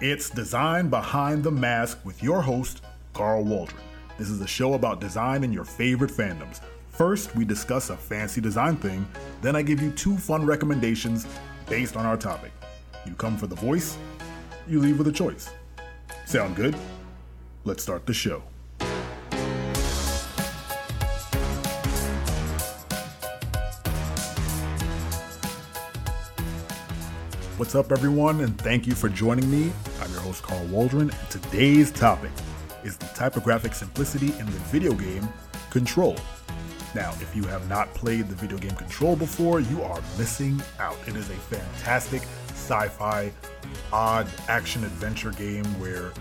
It's Design Behind the Mask with your host, Carl Waldron. This is a show about design and your favorite fandoms. First, we discuss a fancy design thing, then I give you two fun recommendations based on our topic. You come for the voice, you leave with a choice. Sound good? Let's start the show. What's up, everyone, and thank you for joining me. I'm your host, Carl Waldron, and today's topic is the typographic simplicity in the video game Control. Now, if you have not played the video game Control before, you are missing out. It is a fantastic sci fi, odd action adventure game where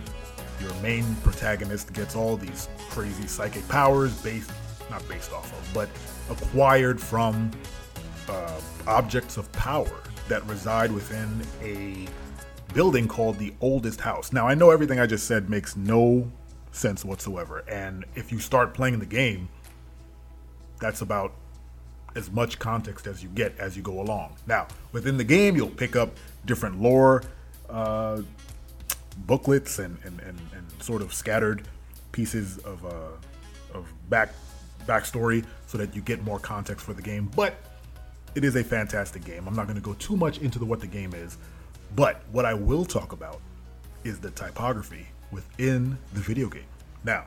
your main protagonist gets all these crazy psychic powers based, not based off of, but acquired from uh, objects of power that reside within a building called the oldest house. Now, I know everything I just said makes no sense whatsoever, and if you start playing the game, that's about as much context as you get as you go along. Now, within the game, you'll pick up different lore uh, booklets and, and, and, and, sort of scattered pieces of, uh, of back backstory so that you get more context for the game. But it is a fantastic game. I'm not going to go too much into the, what the game is, but what I will talk about is the typography within the video game. Now,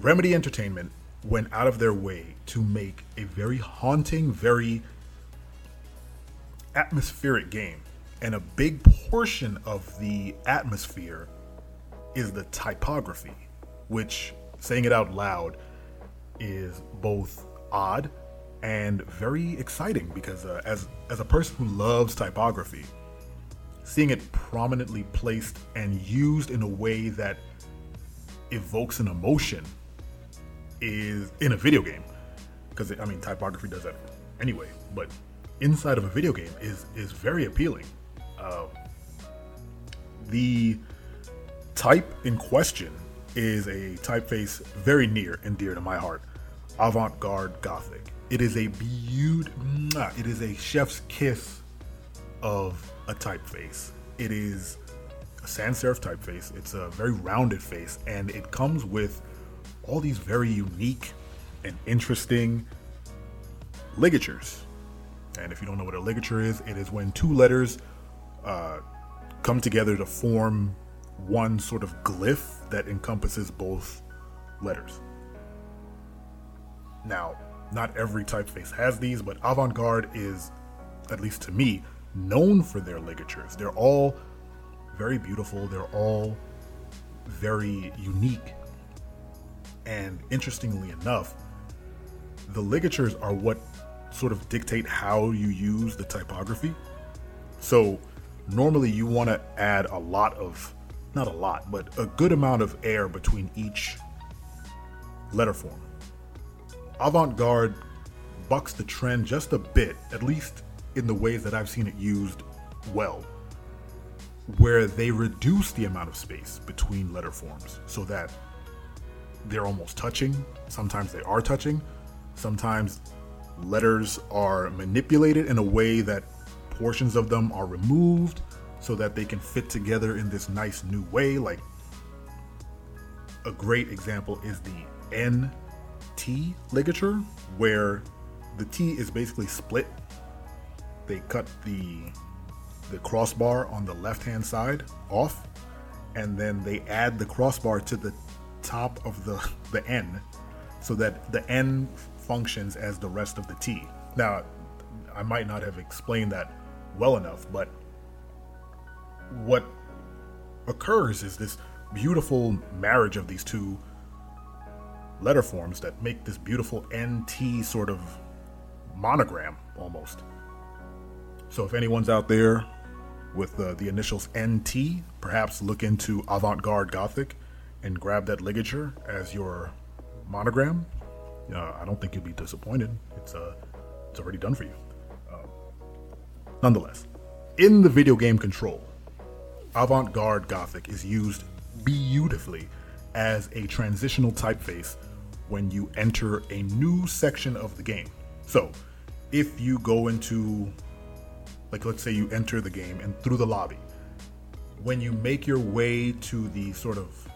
Remedy Entertainment went out of their way to make a very haunting, very atmospheric game. And a big portion of the atmosphere is the typography, which, saying it out loud, is both odd and very exciting because uh, as as a person who loves typography, seeing it prominently placed and used in a way that evokes an emotion is in a video game because I mean typography does that anyway, but inside of a video game is is very appealing. Uh, the type in question is a typeface very near and dear to my heart avant-garde gothic. It is a beaut. It is a chef's kiss of a typeface. It is a sans serif typeface. It's a very rounded face, and it comes with all these very unique and interesting ligatures. And if you don't know what a ligature is, it is when two letters uh, come together to form one sort of glyph that encompasses both letters. Now, not every typeface has these, but Avant Garde is, at least to me, known for their ligatures. They're all very beautiful, they're all very unique. And interestingly enough, the ligatures are what sort of dictate how you use the typography. So, normally you want to add a lot of, not a lot, but a good amount of air between each letter form avant garde bucks the trend just a bit, at least in the ways that I've seen it used well, where they reduce the amount of space between letter forms so that they're almost touching. Sometimes they are touching. Sometimes letters are manipulated in a way that portions of them are removed so that they can fit together in this nice new way. Like a great example is the N T ligature, where the T is basically split. They cut the the crossbar on the left hand side off, and then they add the crossbar to the top of the, the N so that the N functions as the rest of the T. Now, I might not have explained that well enough, but what occurs is this beautiful marriage of these two letter forms that make this beautiful NT sort of monogram almost. So if anyone's out there with uh, the initials NT, perhaps look into Avant Garde Gothic and grab that ligature as your monogram. Uh, I don't think you'll be disappointed. It's uh, it's already done for you. Uh, nonetheless, in the video game Control, Avant Garde Gothic is used beautifully as a transitional typeface when you enter a new section of the game. So, if you go into like let's say you enter the game and through the lobby, when you make your way to the sort of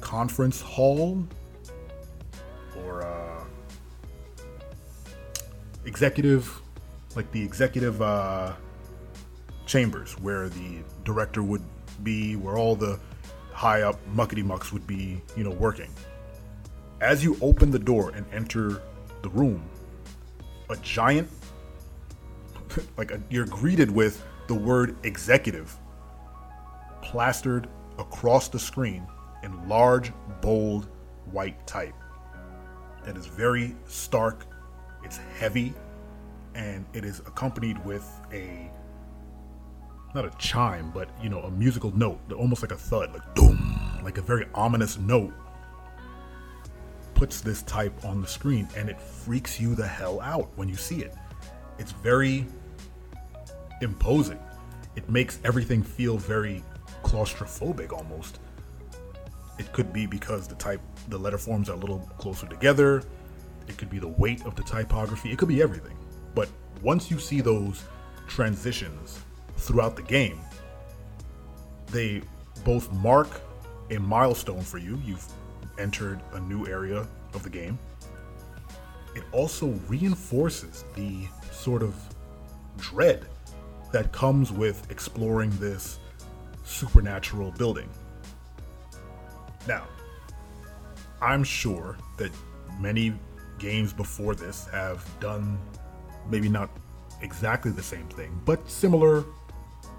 conference hall or uh, executive, like the executive uh, chambers where the director would be, where all the high up muckety mucks would be, you know, working. As you open the door and enter the room, a giant, like a, you're greeted with the word executive plastered across the screen in large, bold, white type. It is very stark, it's heavy, and it is accompanied with a not a chime, but you know, a musical note, almost like a thud, like boom, like a very ominous note puts this type on the screen and it freaks you the hell out when you see it. It's very imposing. It makes everything feel very claustrophobic almost. It could be because the type the letter forms are a little closer together. It could be the weight of the typography. It could be everything. But once you see those transitions throughout the game, they both mark a milestone for you. You've entered a new area of the game. It also reinforces the sort of dread that comes with exploring this supernatural building. Now, I'm sure that many games before this have done maybe not exactly the same thing, but similar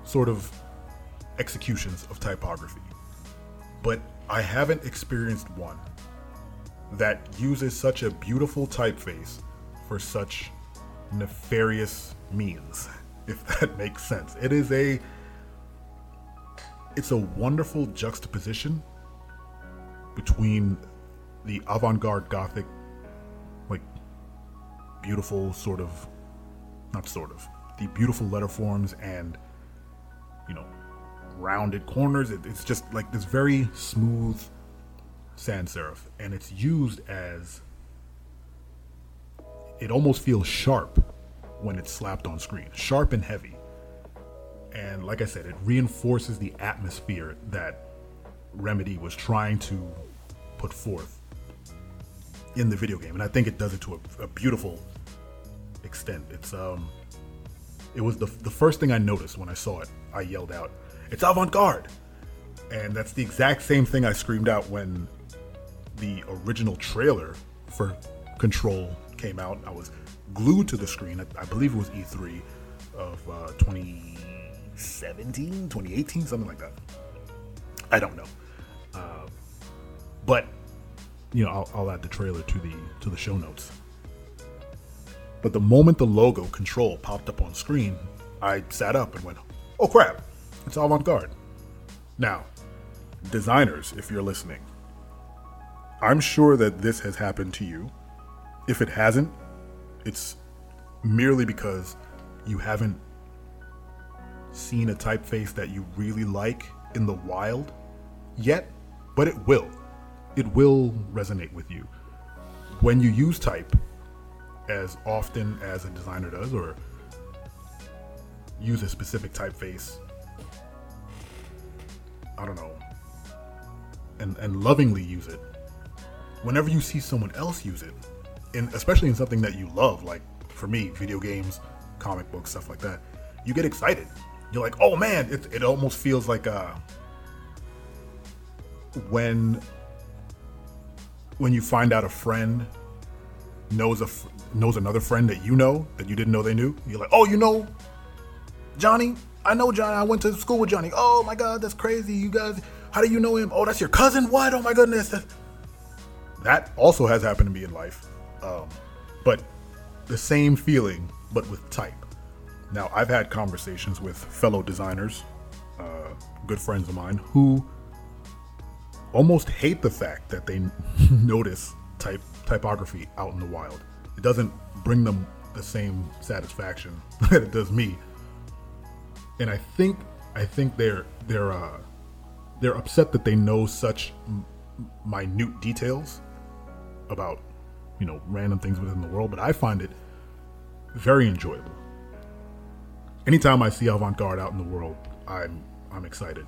sort of executions of typography. But I haven't experienced one that uses such a beautiful typeface for such nefarious means, if that makes sense. It is a it's a wonderful juxtaposition between the avant-garde gothic like beautiful sort of not sort of the beautiful letter forms and you know rounded corners. It, it's just like this very smooth sans serif and it's used as it almost feels sharp when it's slapped on screen sharp and heavy. And like i said it reinforces the atmosphere that remedy was trying to put forth in the video game and i think it does it to a, a beautiful extent. It's um it was the, the first thing i noticed when i saw it i yelled out it's avant-garde and that's the exact same thing i screamed out when the original trailer for Control came out, I was glued to the screen. I, I believe it was E3 of uh, 2017, 2018, something like that. I don't know, uh, but you know, I'll, I'll add the trailer to the to the show notes. But the moment the logo Control popped up on screen, I sat up and went, "Oh crap! It's avant-garde." Now, designers, if you're listening, I'm sure that this has happened to you. If it hasn't, it's merely because you haven't seen a typeface that you really like in the wild yet, but it will. It will resonate with you. When you use type as often as a designer does, or use a specific typeface, I don't know, and, and lovingly use it, whenever you see someone else use it, and especially in something that you love, like for me, video games, comic books, stuff like that, you get excited. You're like, oh man, it, it almost feels like uh, when when you find out a friend knows a knows another friend that you know that you didn't know they knew. You're like, oh, you know, Johnny. I know Johnny. I went to school with Johnny. Oh my God, that's crazy. You guys, how do you know him? Oh, that's your cousin. What? Oh my goodness. That's, that also has happened to me in life. Um, but the same feeling, but with type. Now, I've had conversations with fellow designers, uh, good friends of mine, who almost hate the fact that they notice type typography out in the wild. It doesn't bring them the same satisfaction that it does me. And I think I think they're they're uh, they're upset that they know such m- minute details about you know random things within the world, but I find it very enjoyable. anytime I see avant garde out in the world, I'm I'm excited.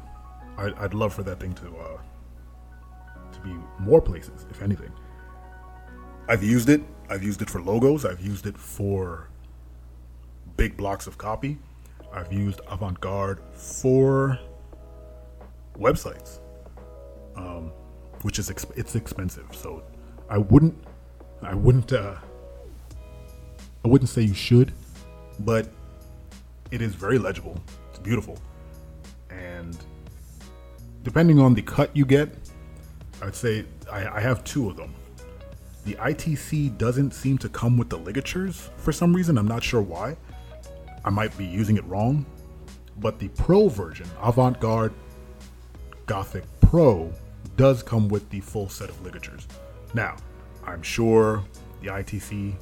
I, I'd love for that thing to uh, to be more places, if anything. I've used it. I've used it for logos. I've used it for big blocks of copy. I've used avant garde for websites, um, which is exp- it's expensive. So I wouldn't I wouldn't uh, I wouldn't say you should, but it is very legible. It's beautiful, and depending on the cut you get, I'd say I, I have two of them. The ITC doesn't seem to come with the ligatures for some reason. I'm not sure why. I might be using it wrong, but the Pro version, Avant Garde Gothic Pro, does come with the full set of ligatures. Now, I'm sure the ITC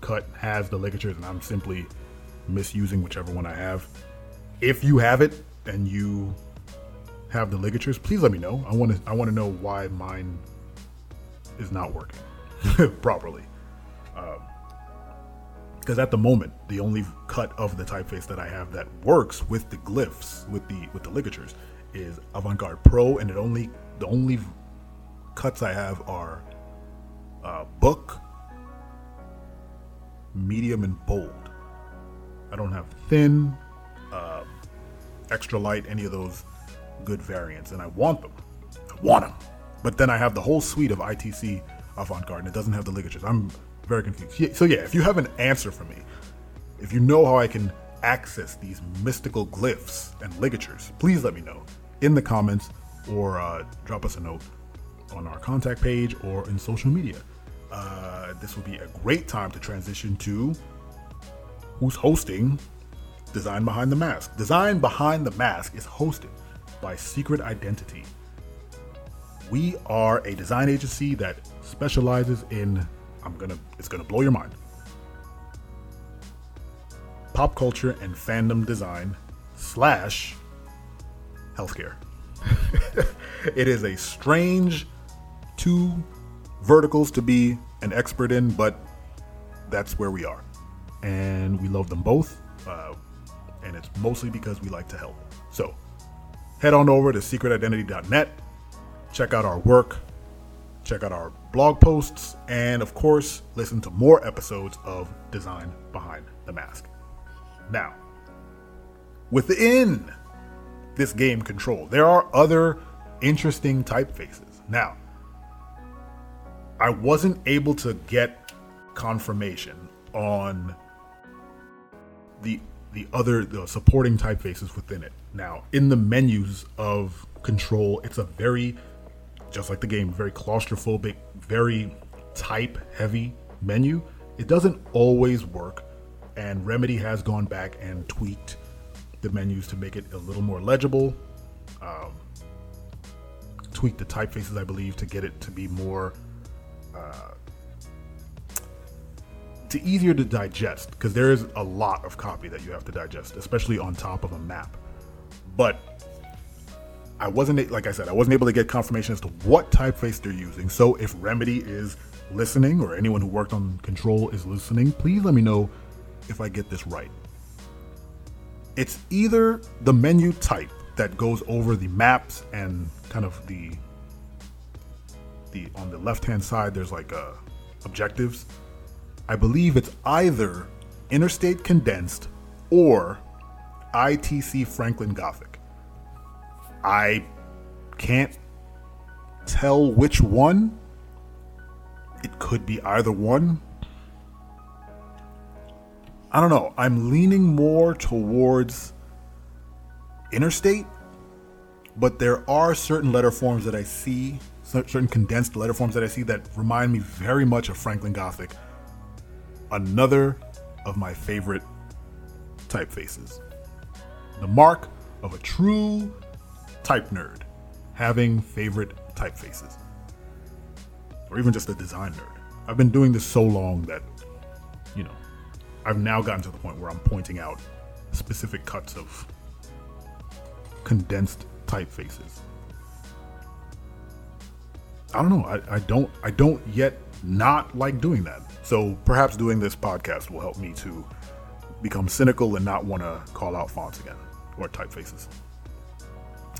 cut has the ligatures, and I'm simply misusing whichever one I have. If you have it and you have the ligatures, please let me know. I want to I want to know why mine is not working properly. Um, Because at the moment, the only cut of the typeface that I have that works with the glyphs, with the with the ligatures, is Avant Garde Pro, and it only the only cuts I have are uh, book, medium, and bold. I don't have thin, uh, extra light, any of those good variants, and I want them. I want them. But then I have the whole suite of ITC avant garde, and it doesn't have the ligatures. I'm very confused. So, yeah, if you have an answer for me, if you know how I can access these mystical glyphs and ligatures, please let me know in the comments or uh, drop us a note on our contact page or in social media. Uh, this will be a great time to transition to who's hosting Design Behind the Mask. Design Behind the Mask is hosted by Secret Identity. We are a design agency that specializes in I'm to it's to blow your mind. Pop culture and fandom design slash healthcare. it is a strange two verticals to be an expert in, but that's where we are. And we love them both. Uh, and it's mostly because we like to help. So head on over to secretidentity.net, check out our work, check out our blog posts, and of course, listen to more episodes of Design Behind the Mask. Now, within this game control, there are other interesting typefaces. Now, I wasn't able to get confirmation on the the other the supporting typefaces within it. Now, in the menus of control, it's a very just like the game, very claustrophobic, very type heavy menu. It doesn't always work, and Remedy has gone back and tweaked the menus to make it a little more legible. Um, tweaked the typefaces, I believe, to get it to be more uh, to easier to digest because there is a lot of copy that you have to digest, especially on top of a map. But I wasn't like I said, I wasn't able to get confirmation as to what typeface they're using. So if Remedy is listening or anyone who worked on Control is listening, please let me know if I get this right. It's either the menu type that goes over the maps and kind of the the on the left hand side there's like uh, objectives. I believe it's either Interstate Condensed or ITC Franklin Gothic. I can't tell which one. It could be either one. I don't know. I'm leaning more towards Interstate, but there are certain letter forms that I see certain condensed letter forms that I see that remind me very much of Franklin Gothic. Another of my favorite typefaces. The mark of a true type nerd, having favorite typefaces. Or even just a design nerd. I've been doing this so long that, you know, I've now gotten to the point where I'm pointing out specific cuts of condensed typefaces. I don't know. I, I don't I don't yet not like doing that. So perhaps doing this podcast will help me to become cynical and not want to call out fonts again or typefaces.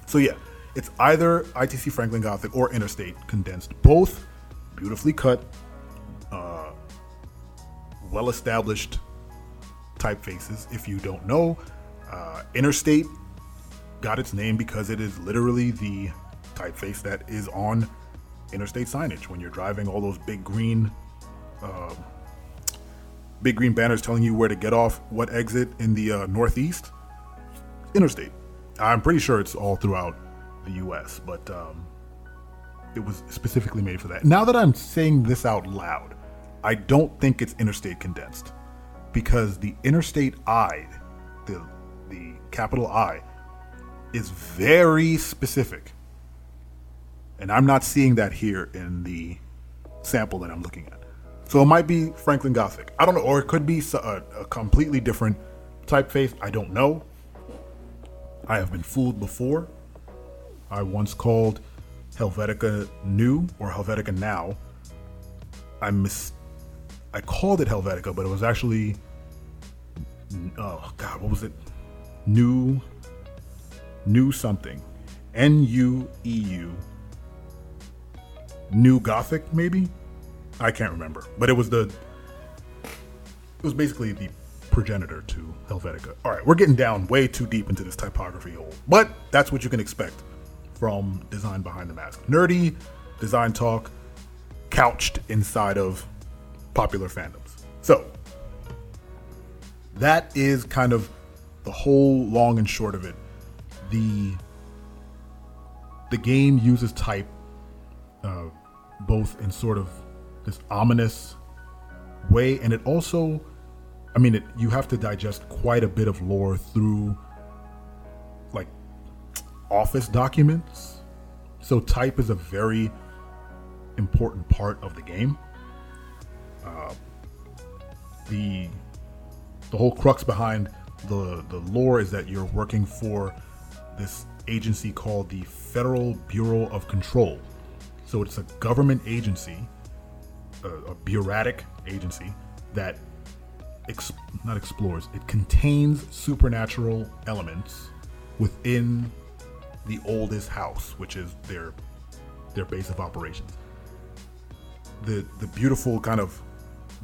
So yeah, it's either ITC Franklin Gothic or Interstate condensed. Both beautifully cut, uh, well established typefaces. If you don't know, uh, Interstate got its name because it is literally the typeface that is on interstate signage when you're driving all those big green uh, big green banners telling you where to get off what exit in the uh, northeast interstate i'm pretty sure it's all throughout the us but um, it was specifically made for that now that i'm saying this out loud i don't think it's interstate condensed because the interstate i the the capital i is very specific and i'm not seeing that here in the sample that i'm looking at so it might be Franklin Gothic. I don't know, or it could be a, a completely different typeface. I don't know. I have been fooled before. I once called Helvetica Neue or Helvetica Now. I miss. I called it Helvetica, but it was actually. Oh God, what was it? New. New something. N U E U. New Gothic, maybe. I can't remember, but it was the it was basically the progenitor to Helvetica. All right, we're getting down way too deep into this typography hole, but that's what you can expect from Design Behind the Mask. Nerdy design talk couched inside of popular fandoms. So, that is kind of the whole long and short of it. The the game uses type uh, both in sort of this ominous way, and it also, I mean, it, you have to digest quite a bit of lore through like office documents. So type is a very important part of the game. Uh, the the whole crux behind the the lore is that you're working for this agency called the Federal Bureau of Control. So it's a government agency a, a bureaucratic agency that ex- not explores it contains supernatural elements within the oldest house which is their their base of operations. The the beautiful kind of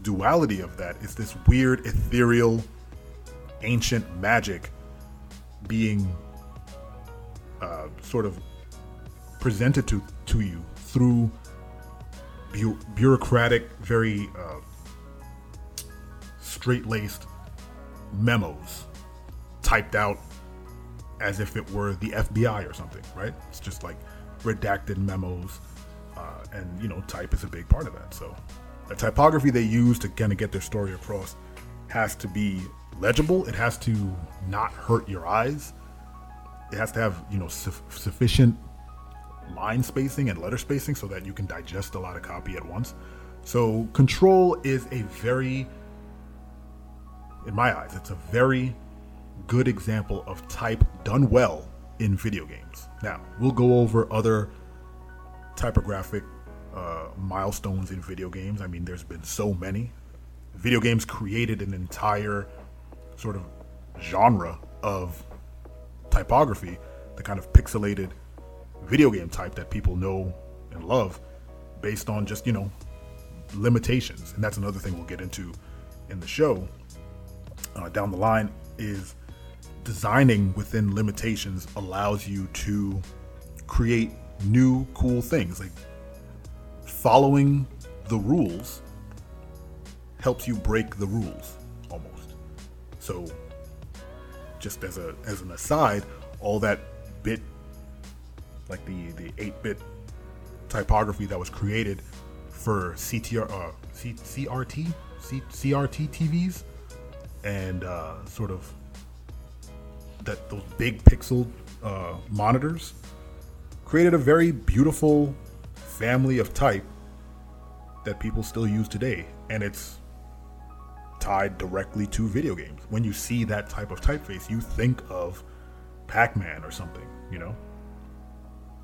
duality of that is this weird ethereal ancient magic being uh, sort of presented to to you through bu- bureaucratic, very uh, straight laced memos typed out as if it were the FBI or something, right? It's just like redacted memos, uh, and you know, type is a big part of that. So, the typography they use to kind of get their story across has to be legible. It has to not hurt your eyes. It has to have you know su- sufficient line spacing and letter spacing so that you can digest a lot of copy at once. So control is a very, in my eyes, it's a very good example of type done well in video games. Now, we'll go over other typographic uh, milestones in video games. I mean, there's been so many. Video games created an entire sort of genre of typography, the kind of pixelated video game type that people know and love based on just, you know, limitations. And that's another thing we'll get into in the show uh, down the line is designing within limitations allows you to create new cool things. Like following the rules helps you break the rules almost. So just as a as an aside all that bit like the the 8-bit typography that was created for CTR uh, C, CRT C, CRT TVs and uh, sort of that those big pixel uh, monitors created a very beautiful family of type that people still use today. And it's tied directly to video games. When you see that type of typeface you think of pac-man or something you know?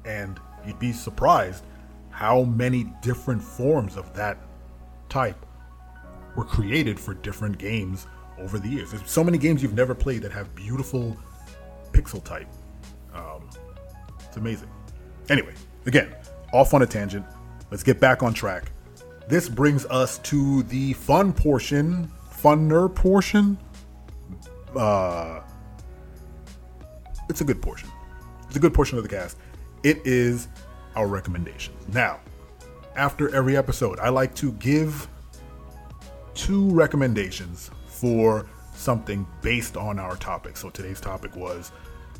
And you'd be surprised how many different forms of that type were created for different games over the years. There's so many games you've never played that have beautiful pixel type. Um, it's amazing. Anyway, again, off on a tangent. Let's get back on track. This brings us to the fun portion, funner portion. Uh, it's a good portion. It's a good portion of the cast. It is our recommendations. Now, after every episode, I like to give two recommendations for something based on our topic. So today's topic was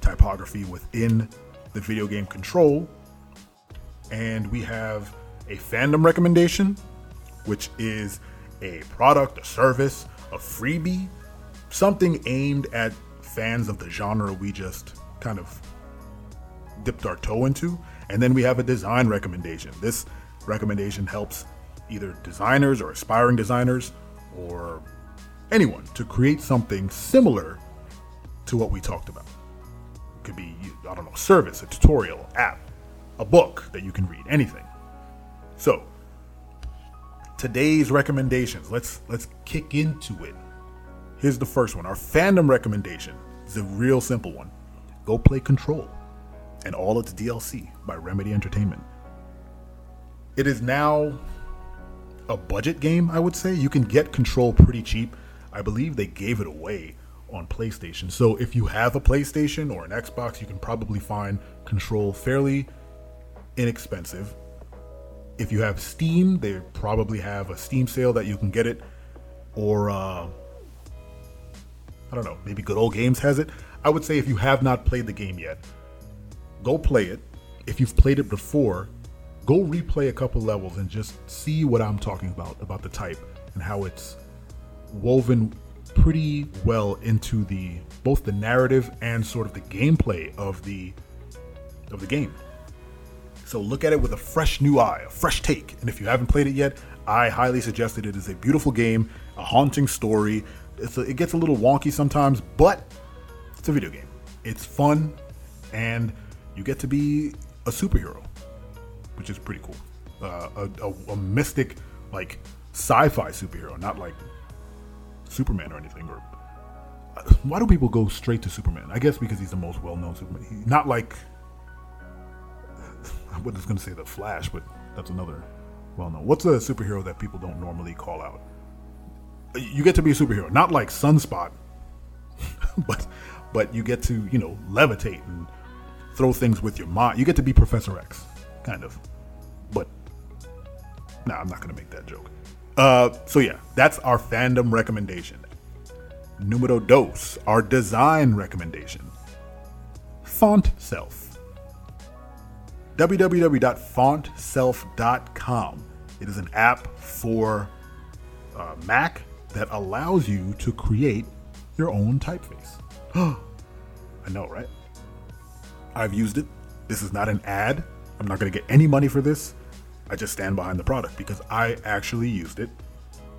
typography within the video game control. And we have a fandom recommendation, which is a product, a service, a freebie, something aimed at fans of the genre we just kind of dipped our toe into. And then we have a design recommendation. This recommendation helps either designers or aspiring designers or anyone to create something similar to what we talked about. It could be, I don't know, service, a tutorial, app, a book that you can read, anything. So, today's recommendations. Let's let's kick into it. Here's the first one. Our fandom recommendation is a real simple one. Go play Control and all its DLC by Remedy Entertainment. It is now a budget game, I would say. You can get Control pretty cheap. I believe they gave it away on PlayStation. So if you have a PlayStation or an Xbox, you can probably find Control fairly inexpensive. If you have Steam, they probably have a Steam sale that you can get it. Or, uh, I don't know, maybe Good Old Games has it. I would say if you have not played the game yet, go play it. If you've played it before, go replay a couple levels and just see what I'm talking about about the type and how it's woven pretty well into the both the narrative and sort of the gameplay of the of the game. So look at it with a fresh new eye, a fresh take. And if you haven't played it yet, I highly suggest it. It is a beautiful game, a haunting story. A, it gets a little wonky sometimes, but it's a video game. It's fun, and you get to be a superhero which is pretty cool. Uh, a, a, a, mystic, like sci-fi superhero, not like Superman or anything. Or uh, why do people go straight to Superman? I guess because he's the most well-known Superman. Not like I was going to say the Flash, but that's another well-known. What's a superhero that people don't normally call out? You get to be a superhero, not like Sunspot, but but you get to you know levitate and throw things with your mind. You get to be Professor X, kind of. But nah, I'm not gonna make that joke. Uh, so yeah, that's our fandom recommendation. Numero dos, our design recommendation. Fontself. www.fontself.com. It is an app for uh, Mac that allows you to create your own typeface. I know, right? I've used it. This is not an ad. I'm not going to get any money for this. I just stand behind the product because I actually used it.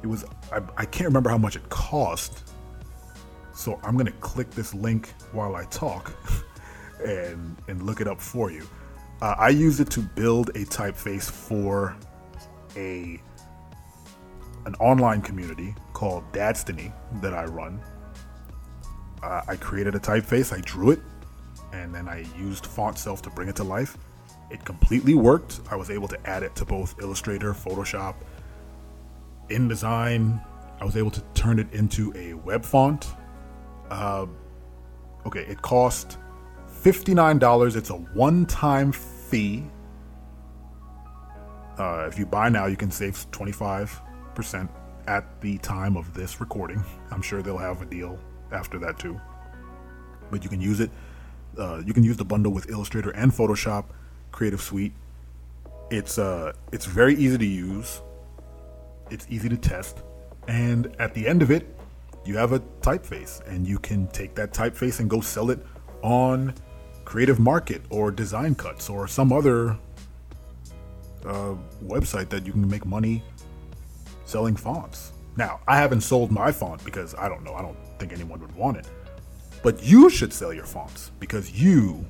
It was, I, I can't remember how much it cost. So I'm going to click this link while I talk and, and look it up for you. Uh, I used it to build a typeface for a an online community called Dadstiny that I run. Uh, I created a typeface, I drew it, and then I used Fontself to bring it to life. It completely worked. I was able to add it to both Illustrator, Photoshop, InDesign. I was able to turn it into a web font. Uh, okay, it cost $59. It's a one time fee. Uh, if you buy now, you can save 25% at the time of this recording. I'm sure they'll have a deal after that too. But you can use it. Uh, you can use the bundle with Illustrator and Photoshop. Creative Suite. It's uh it's very easy to use. It's easy to test. And at the end of it, you have a typeface and you can take that typeface and go sell it on Creative Market or Design Cuts or some other uh, website that you can make money selling fonts. Now, I haven't sold my font because I don't know, I don't think anyone would want it. But you should sell your fonts because you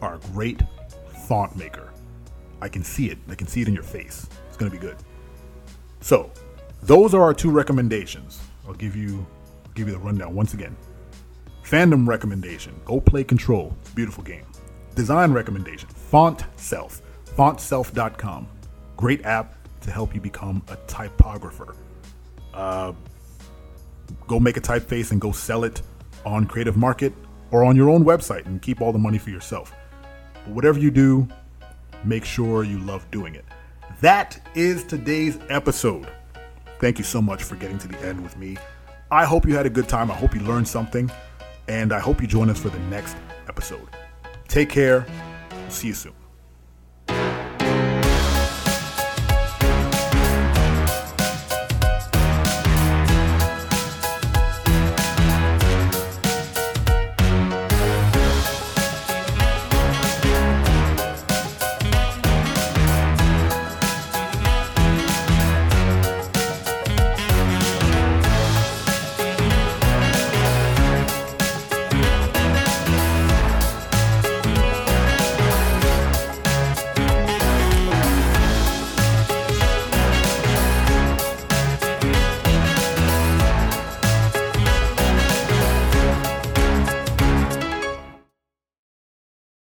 are a great font maker. I can see it. I can see it in your face. It's going to be good. So, those are our two recommendations. I'll give you give you the rundown once again. Fandom recommendation: Go play Control. It's a beautiful game. Design recommendation: Font Self. FontSelf.com. Great app to help you become a typographer. Uh, go make a typeface and go sell it on Creative Market or on your own website and keep all the money for yourself. But whatever you do, make sure you love doing it. That is today's episode. Thank you so much for getting to the end with me. I hope you had a good time. I hope you learned something. And I hope you join us for the next episode. Take care. See you soon.